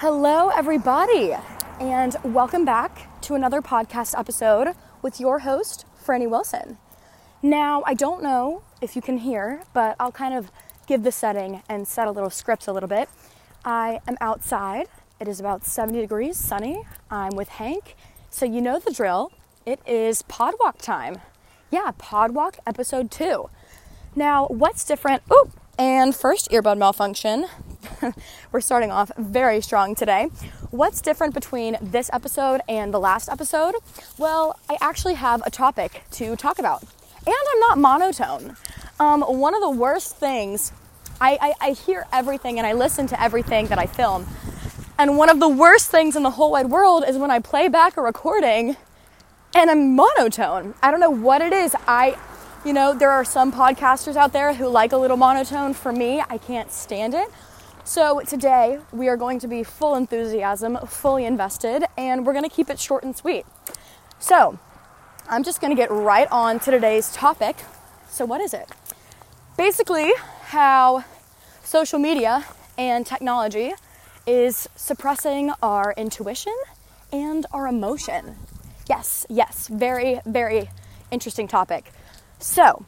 Hello, everybody, and welcome back to another podcast episode with your host, Franny Wilson. Now, I don't know if you can hear, but I'll kind of give the setting and set a little script a little bit. I am outside. It is about 70 degrees, sunny. I'm with Hank. So, you know the drill. It is Podwalk time. Yeah, Podwalk episode two. Now, what's different? Oh, and first earbud malfunction. We're starting off very strong today. What's different between this episode and the last episode? Well, I actually have a topic to talk about. And I'm not monotone. Um, one of the worst things, I, I, I hear everything and I listen to everything that I film. And one of the worst things in the whole wide world is when I play back a recording and I'm monotone. I don't know what it is. I, you know, there are some podcasters out there who like a little monotone. For me, I can't stand it. So today we are going to be full enthusiasm, fully invested, and we're going to keep it short and sweet. So I'm just going to get right on to today's topic. So, what is it? Basically, how social media and technology is suppressing our intuition and our emotion. Yes, yes, very, very interesting topic. So,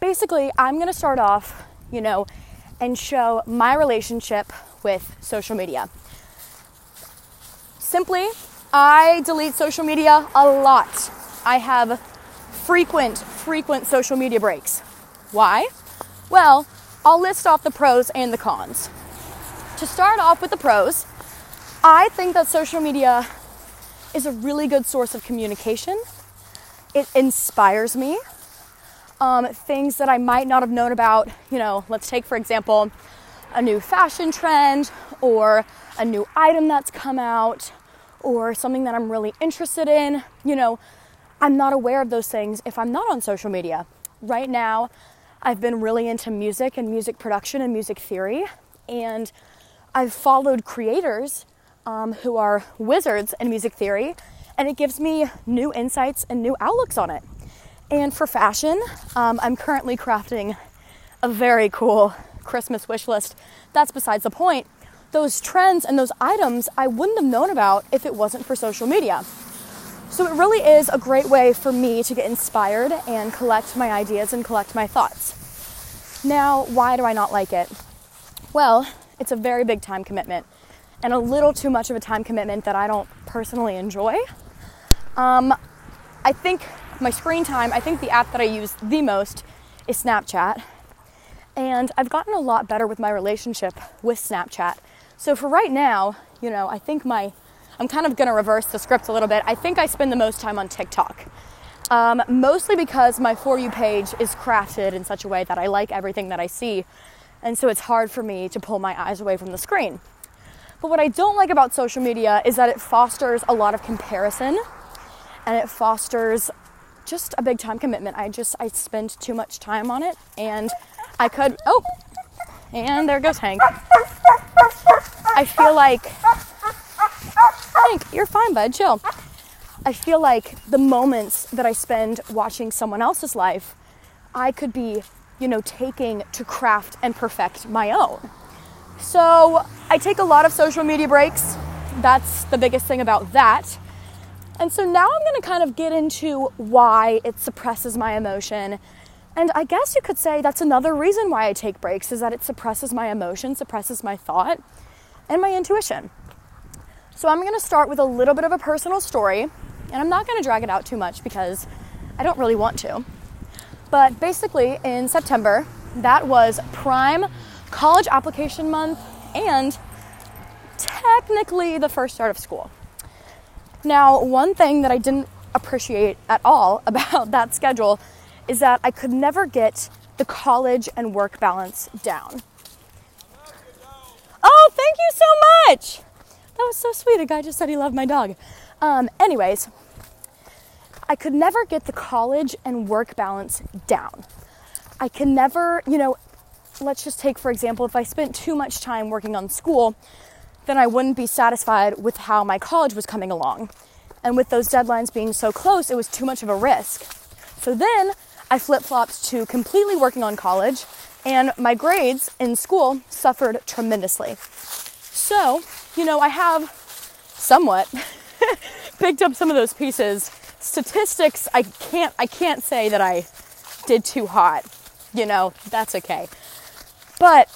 basically, I'm going to start off, you know, and show my relationship with social media. Simply, I delete social media a lot. I have frequent, frequent social media breaks. Why? Well, I'll list off the pros and the cons. To start off with the pros, I think that social media is a really good source of communication. It inspires me um, things that I might not have known about. You know, let's take, for example, a new fashion trend or a new item that's come out or something that I'm really interested in. You know, I'm not aware of those things if I'm not on social media. Right now, I've been really into music and music production and music theory, and I've followed creators um, who are wizards in music theory, and it gives me new insights and new outlooks on it. And for fashion, um, I'm currently crafting a very cool Christmas wish list. That's besides the point. Those trends and those items I wouldn't have known about if it wasn't for social media. So it really is a great way for me to get inspired and collect my ideas and collect my thoughts. Now, why do I not like it? Well, it's a very big time commitment and a little too much of a time commitment that I don't personally enjoy. Um, I think my screen time, I think the app that I use the most is Snapchat. And I've gotten a lot better with my relationship with Snapchat. So for right now, you know, I think my, I'm kind of gonna reverse the script a little bit. I think I spend the most time on TikTok. Um, mostly because my For You page is crafted in such a way that I like everything that I see. And so it's hard for me to pull my eyes away from the screen. But what I don't like about social media is that it fosters a lot of comparison and it fosters just a big time commitment. I just I spend too much time on it and I could oh and there goes Hank. I feel like Hank, you're fine, bud, chill. I feel like the moments that I spend watching someone else's life, I could be, you know, taking to craft and perfect my own. So I take a lot of social media breaks. That's the biggest thing about that. And so now I'm going to kind of get into why it suppresses my emotion. And I guess you could say that's another reason why I take breaks is that it suppresses my emotion, suppresses my thought, and my intuition. So I'm going to start with a little bit of a personal story, and I'm not going to drag it out too much because I don't really want to. But basically, in September, that was prime college application month and technically the first start of school. Now, one thing that I didn't appreciate at all about that schedule is that I could never get the college and work balance down. Oh, thank you so much! That was so sweet. A guy just said he loved my dog. Um, anyways, I could never get the college and work balance down. I can never, you know, let's just take, for example, if I spent too much time working on school, then I wouldn't be satisfied with how my college was coming along. And with those deadlines being so close, it was too much of a risk. So then I flip flopped to completely working on college, and my grades in school suffered tremendously. So you know, I have somewhat picked up some of those pieces. Statistics, I can't I can't say that I did too hot. You know, that's okay. But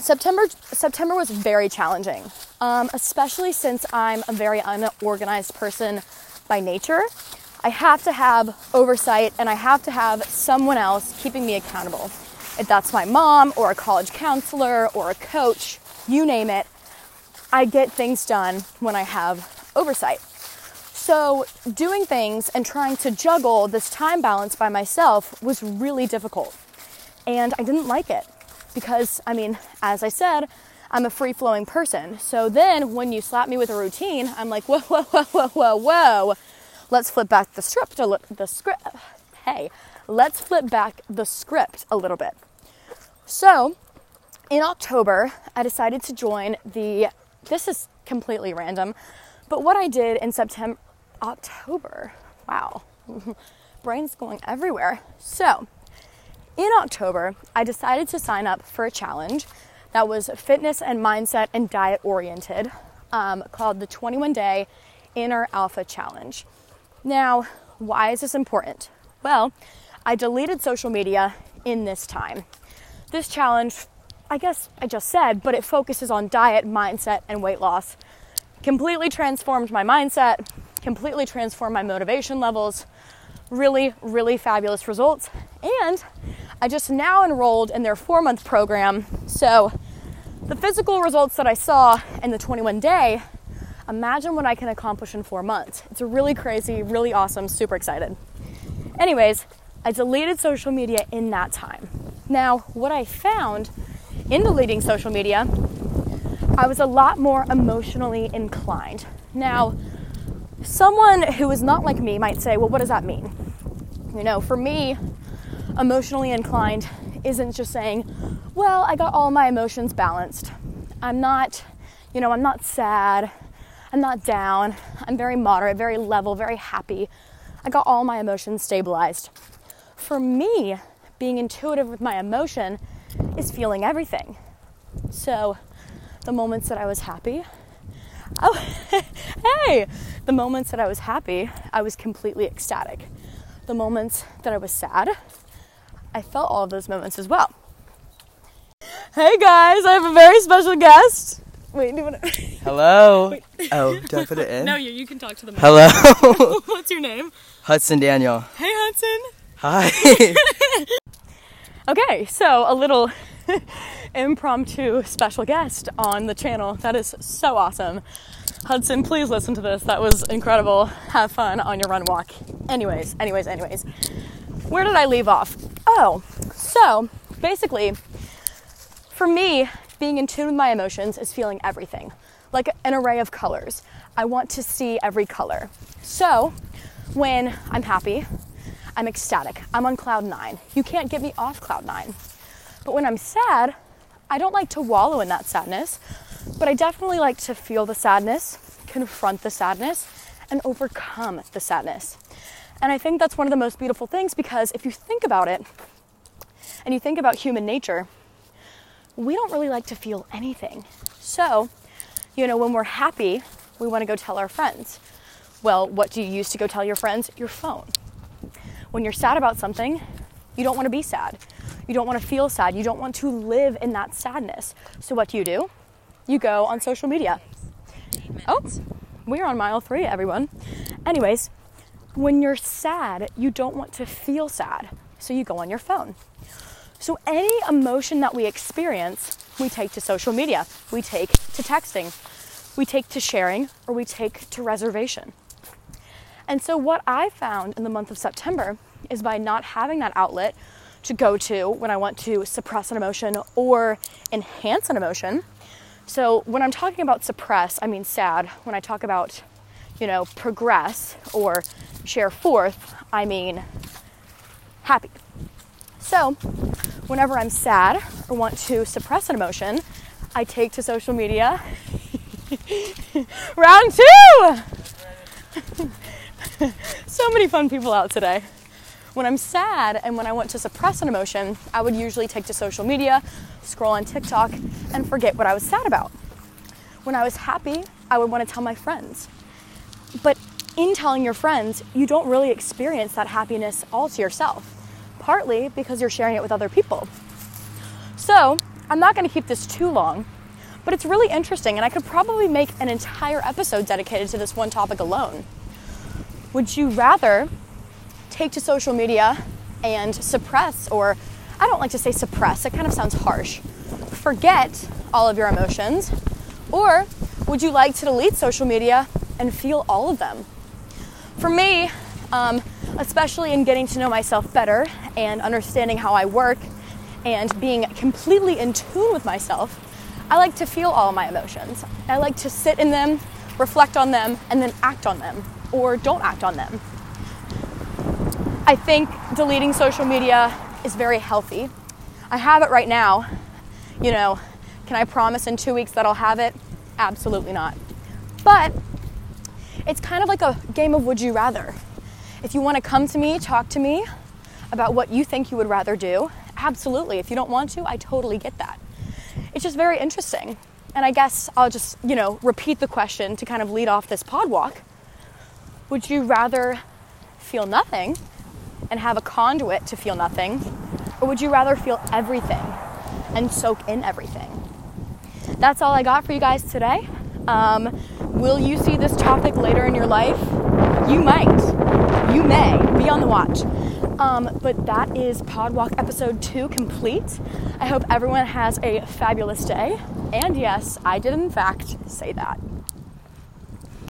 September September was very challenging, um, especially since I'm a very unorganized person by nature. I have to have oversight and I have to have someone else keeping me accountable. If that's my mom or a college counselor or a coach, you name it, I get things done when I have oversight. So, doing things and trying to juggle this time balance by myself was really difficult. And I didn't like it because, I mean, as I said, I'm a free flowing person. So then when you slap me with a routine, I'm like, whoa, whoa, whoa, whoa, whoa, whoa. Let's flip back the script a little, the script. Hey, let's flip back the script a little bit. So in October, I decided to join the, this is completely random, but what I did in September, October, wow, brain's going everywhere. So in October, I decided to sign up for a challenge that was fitness and mindset and diet oriented um, called the 21 Day Inner Alpha Challenge. Now, why is this important? Well, I deleted social media in this time. This challenge, I guess I just said, but it focuses on diet, mindset, and weight loss. Completely transformed my mindset, completely transformed my motivation levels. Really, really fabulous results. And I just now enrolled in their four month program. So the physical results that I saw in the 21 day, imagine what I can accomplish in four months. It's really crazy, really awesome, super excited. Anyways, I deleted social media in that time. Now, what I found in deleting social media, I was a lot more emotionally inclined. Now, someone who is not like me might say, well, what does that mean? You know, for me, emotionally inclined isn't just saying, well, I got all my emotions balanced. I'm not, you know, I'm not sad. I'm not down. I'm very moderate, very level, very happy. I got all my emotions stabilized. For me, being intuitive with my emotion is feeling everything. So, the moments that I was happy, oh, hey, the moments that I was happy, I was completely ecstatic. The moments that I was sad, I felt all of those moments as well. Hey guys, I have a very special guest. Wait, do you want to? Hello. Wait. Oh, do I put it in? No, you, you can talk to them. Hello. What's your name? Hudson Daniel. Hey, Hudson. Hi. okay, so a little impromptu special guest on the channel. That is so awesome. Hudson, please listen to this. That was incredible. Have fun on your run walk. Anyways, anyways, anyways where did I leave off? Oh, so basically, for me, being in tune with my emotions is feeling everything, like an array of colors. I want to see every color. So when I'm happy, I'm ecstatic. I'm on cloud nine. You can't get me off cloud nine. But when I'm sad, I don't like to wallow in that sadness, but I definitely like to feel the sadness, confront the sadness, and overcome the sadness. And I think that's one of the most beautiful things because if you think about it and you think about human nature, we don't really like to feel anything. So, you know, when we're happy, we want to go tell our friends. Well, what do you use to go tell your friends? Your phone. When you're sad about something, you don't want to be sad. You don't want to feel sad. You don't want to live in that sadness. So, what do you do? You go on social media. Oh, we're on mile three, everyone. Anyways, when you're sad, you don't want to feel sad, so you go on your phone. So, any emotion that we experience, we take to social media, we take to texting, we take to sharing, or we take to reservation. And so, what I found in the month of September is by not having that outlet to go to when I want to suppress an emotion or enhance an emotion. So, when I'm talking about suppress, I mean sad. When I talk about, you know, progress or share forth, I mean happy. So, whenever I'm sad or want to suppress an emotion, I take to social media. Round two! so many fun people out today. When I'm sad and when I want to suppress an emotion, I would usually take to social media, scroll on TikTok, and forget what I was sad about. when I was happy, I would want to tell my friends. But in telling your friends, you don't really experience that happiness all to yourself, partly because you're sharing it with other people. So, I'm not going to keep this too long, but it's really interesting, and I could probably make an entire episode dedicated to this one topic alone. Would you rather take to social media and suppress, or I don't like to say suppress, it kind of sounds harsh, forget all of your emotions? Or would you like to delete social media and feel all of them? For me, um, especially in getting to know myself better and understanding how I work and being completely in tune with myself, I like to feel all my emotions. I like to sit in them, reflect on them, and then act on them or don't act on them. I think deleting social media is very healthy. I have it right now. You know, can I promise in two weeks that I'll have it? Absolutely not. But it's kind of like a game of would you rather. If you want to come to me, talk to me about what you think you would rather do, absolutely. If you don't want to, I totally get that. It's just very interesting. And I guess I'll just, you know, repeat the question to kind of lead off this pod walk. Would you rather feel nothing and have a conduit to feel nothing? Or would you rather feel everything and soak in everything? That's all I got for you guys today. Um, will you see this topic later in your life? You might. You may. Be on the watch. Um, but that is Podwalk episode two complete. I hope everyone has a fabulous day. And yes, I did in fact say that.